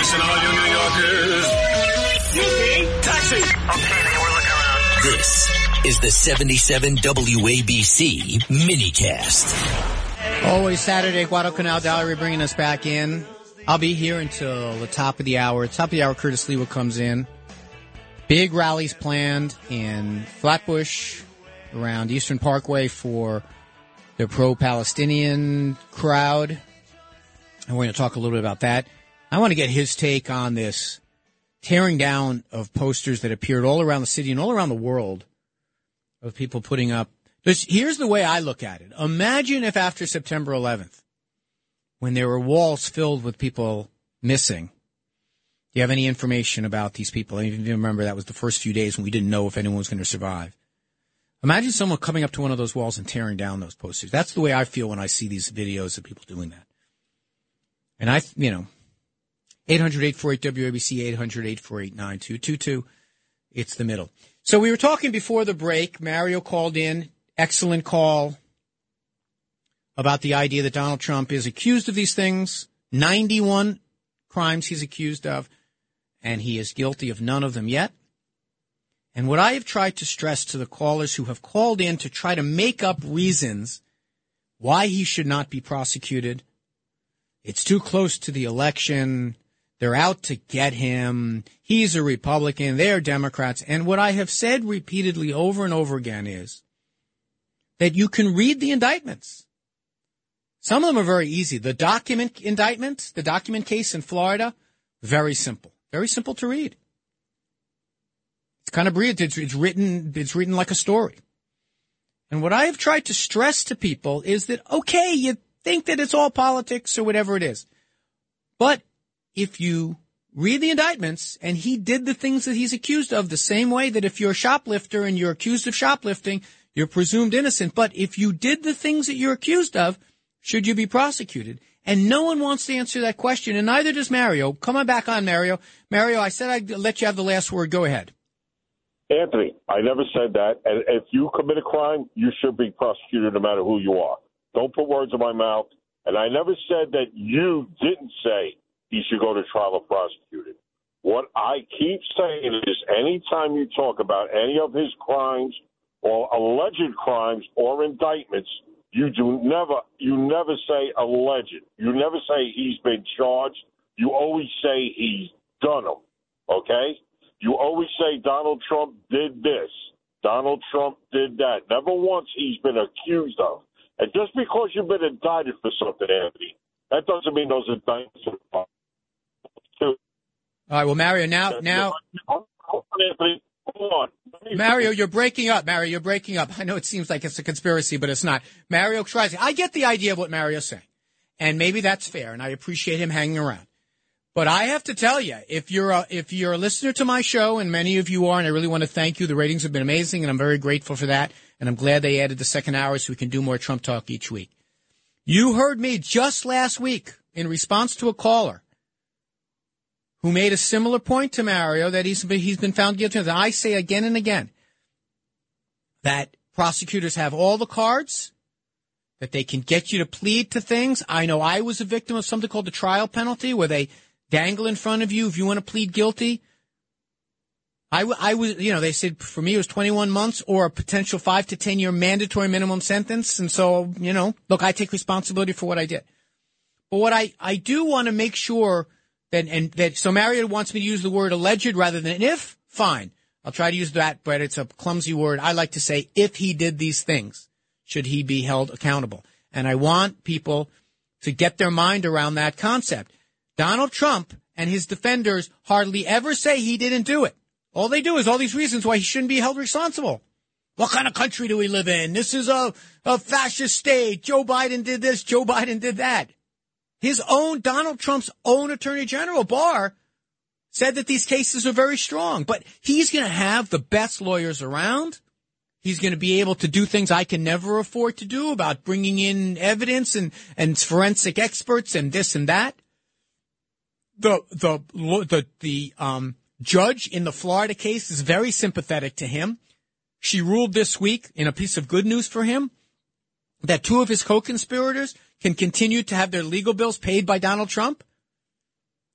Listen, all you New Yorkers. Taxi. Okay, we're looking around. This is the 77 WABC minicast. Always Saturday, Guadalcanal Gallery bringing us back in. I'll be here until the top of the hour. Top of the hour, Curtis Sliwa comes in. Big rallies planned in Flatbush around Eastern Parkway for the pro-Palestinian crowd. And we're going to talk a little bit about that. I want to get his take on this tearing down of posters that appeared all around the city and all around the world of people putting up. Here's the way I look at it. Imagine if after September 11th, when there were walls filled with people missing, do you have any information about these people? I even remember that was the first few days when we didn't know if anyone was going to survive. Imagine someone coming up to one of those walls and tearing down those posters. That's the way I feel when I see these videos of people doing that. And I, you know, 800-848-WABC, 800-848-9222. It's the middle. So we were talking before the break. Mario called in. Excellent call about the idea that Donald Trump is accused of these things. 91 crimes he's accused of, and he is guilty of none of them yet. And what I have tried to stress to the callers who have called in to try to make up reasons why he should not be prosecuted. It's too close to the election. They're out to get him. He's a Republican. They're Democrats. And what I have said repeatedly over and over again is that you can read the indictments. Some of them are very easy. The document indictment, the document case in Florida, very simple. Very simple to read. It's kind of brilliant. It's, it's written, it's written like a story. And what I have tried to stress to people is that, okay, you think that it's all politics or whatever it is. But if you read the indictments and he did the things that he's accused of the same way that if you're a shoplifter and you're accused of shoplifting, you're presumed innocent. But if you did the things that you're accused of, should you be prosecuted? And no one wants to answer that question, and neither does Mario. Come on back on, Mario. Mario, I said I'd let you have the last word. Go ahead. Anthony, I never said that. And if you commit a crime, you should be prosecuted no matter who you are. Don't put words in my mouth. And I never said that you didn't say he should go to trial or prosecuted. What I keep saying is anytime you talk about any of his crimes or alleged crimes or indictments, you do never you never say alleged. You never say he's been charged. You always say he's done them. Okay? You always say Donald Trump did this. Donald Trump did that. Never once he's been accused of. And just because you've been indicted for something, Anthony, that doesn't mean those indictments are right. Well, Mario, now, now. Mario, you're breaking up. Mario, you're breaking up. I know it seems like it's a conspiracy, but it's not. Mario tries. I get the idea of what Mario's saying, and maybe that's fair, and I appreciate him hanging around. But I have to tell you, if you're a, if you're a listener to my show, and many of you are, and I really want to thank you. The ratings have been amazing, and I'm very grateful for that. And I'm glad they added the second hour so we can do more Trump talk each week. You heard me just last week in response to a caller who made a similar point to Mario that he's been, he's been found guilty of. And I say again and again that prosecutors have all the cards, that they can get you to plead to things. I know I was a victim of something called the trial penalty where they dangle in front of you if you want to plead guilty. I, I was, you know, they said for me it was 21 months or a potential five to 10 year mandatory minimum sentence. And so, you know, look, I take responsibility for what I did. But what I, I do want to make sure that, and that, so Mario wants me to use the word alleged rather than if, fine. I'll try to use that, but it's a clumsy word. I like to say if he did these things, should he be held accountable? And I want people to get their mind around that concept. Donald Trump and his defenders hardly ever say he didn't do it. All they do is all these reasons why he shouldn't be held responsible. What kind of country do we live in? This is a, a fascist state. Joe Biden did this. Joe Biden did that. His own, Donald Trump's own Attorney General, Barr, said that these cases are very strong, but he's going to have the best lawyers around. He's going to be able to do things I can never afford to do about bringing in evidence and, and forensic experts and this and that. The, the, the, the, um, judge in the Florida case is very sympathetic to him. She ruled this week in a piece of good news for him that two of his co-conspirators can continue to have their legal bills paid by Donald Trump.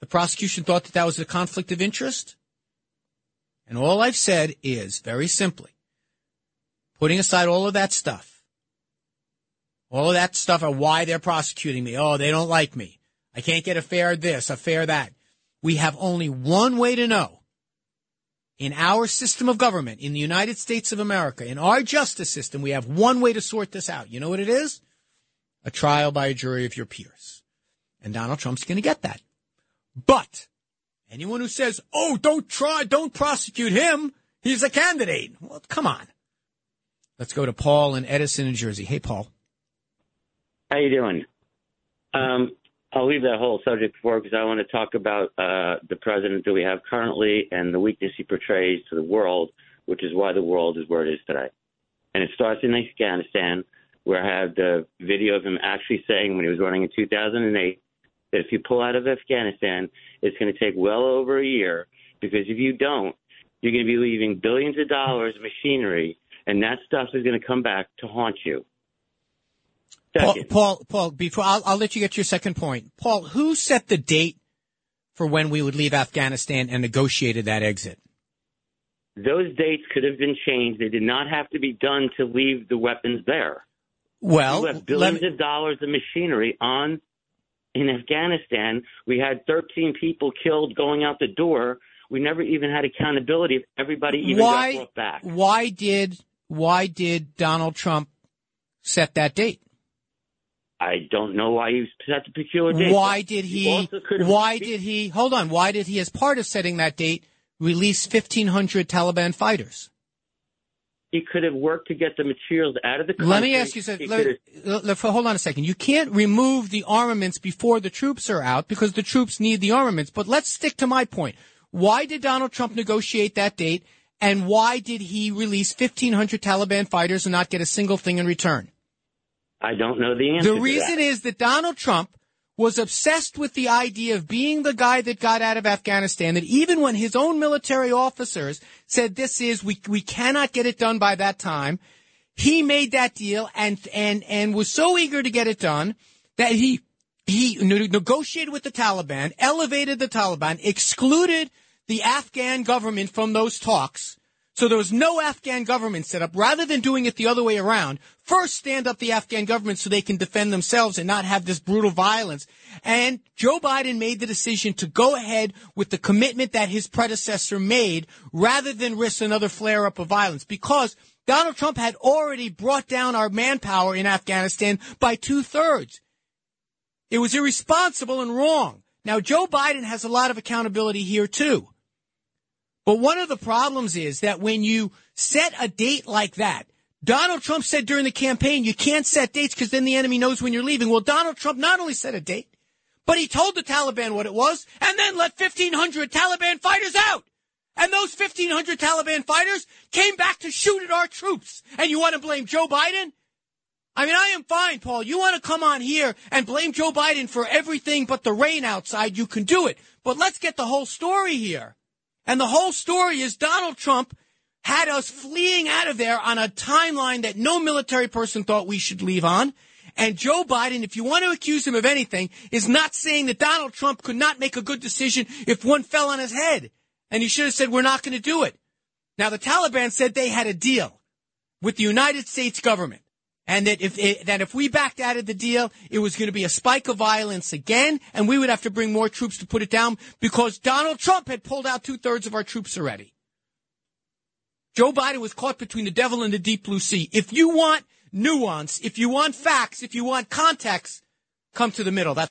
The prosecution thought that that was a conflict of interest. And all I've said is very simply, putting aside all of that stuff, all of that stuff of why they're prosecuting me. Oh, they don't like me. I can't get a fair this, a fair that. We have only one way to know. In our system of government, in the United States of America, in our justice system, we have one way to sort this out. You know what it is? A trial by a jury of your peers. And Donald Trump's going to get that. But anyone who says, "Oh, don't try, don't prosecute him. He's a candidate." Well, come on. Let's go to Paul in Edison, New Jersey. Hey, Paul. How you doing? Um, I'll leave that whole subject before because I want to talk about uh, the president that we have currently and the weakness he portrays to the world, which is why the world is where it is today. And it starts in Afghanistan, where I have the video of him actually saying when he was running in 2008 that if you pull out of Afghanistan, it's going to take well over a year because if you don't, you're going to be leaving billions of dollars of machinery, and that stuff is going to come back to haunt you. Paul, Paul, Paul, before I'll, I'll let you get to your second point. Paul, who set the date for when we would leave Afghanistan and negotiated that exit? Those dates could have been changed. They did not have to be done to leave the weapons there. Well, you have billions me, of dollars of machinery on in Afghanistan. We had 13 people killed going out the door. We never even had accountability if everybody even why, got brought back. Why did why did Donald Trump set that date? I don't know why he set the peculiar date. Why did he? Why did he? Hold on. Why did he, as part of setting that date, release 1,500 Taliban fighters? He could have worked to get the materials out of the country. Let me ask you something. hold on a second. You can't remove the armaments before the troops are out because the troops need the armaments. But let's stick to my point. Why did Donald Trump negotiate that date? And why did he release 1,500 Taliban fighters and not get a single thing in return? I don't know the answer. The reason is that Donald Trump was obsessed with the idea of being the guy that got out of Afghanistan, that even when his own military officers said this is, we, we cannot get it done by that time, he made that deal and, and, and was so eager to get it done that he, he negotiated with the Taliban, elevated the Taliban, excluded the Afghan government from those talks, so there was no Afghan government set up. Rather than doing it the other way around, first stand up the Afghan government so they can defend themselves and not have this brutal violence. And Joe Biden made the decision to go ahead with the commitment that his predecessor made rather than risk another flare up of violence because Donald Trump had already brought down our manpower in Afghanistan by two thirds. It was irresponsible and wrong. Now, Joe Biden has a lot of accountability here too. But one of the problems is that when you set a date like that, Donald Trump said during the campaign, you can't set dates because then the enemy knows when you're leaving. Well, Donald Trump not only set a date, but he told the Taliban what it was and then let 1,500 Taliban fighters out. And those 1,500 Taliban fighters came back to shoot at our troops. And you want to blame Joe Biden? I mean, I am fine, Paul. You want to come on here and blame Joe Biden for everything but the rain outside, you can do it. But let's get the whole story here. And the whole story is Donald Trump had us fleeing out of there on a timeline that no military person thought we should leave on. And Joe Biden, if you want to accuse him of anything, is not saying that Donald Trump could not make a good decision if one fell on his head. And he should have said, we're not going to do it. Now, the Taliban said they had a deal with the United States government and that if it, that if we backed out of the deal, it was going to be a spike of violence again, and we would have to bring more troops to put it down because Donald Trump had pulled out two thirds of our troops already. Joe Biden was caught between the devil and the deep blue sea. If you want nuance, if you want facts, if you want context, come to the middle. That's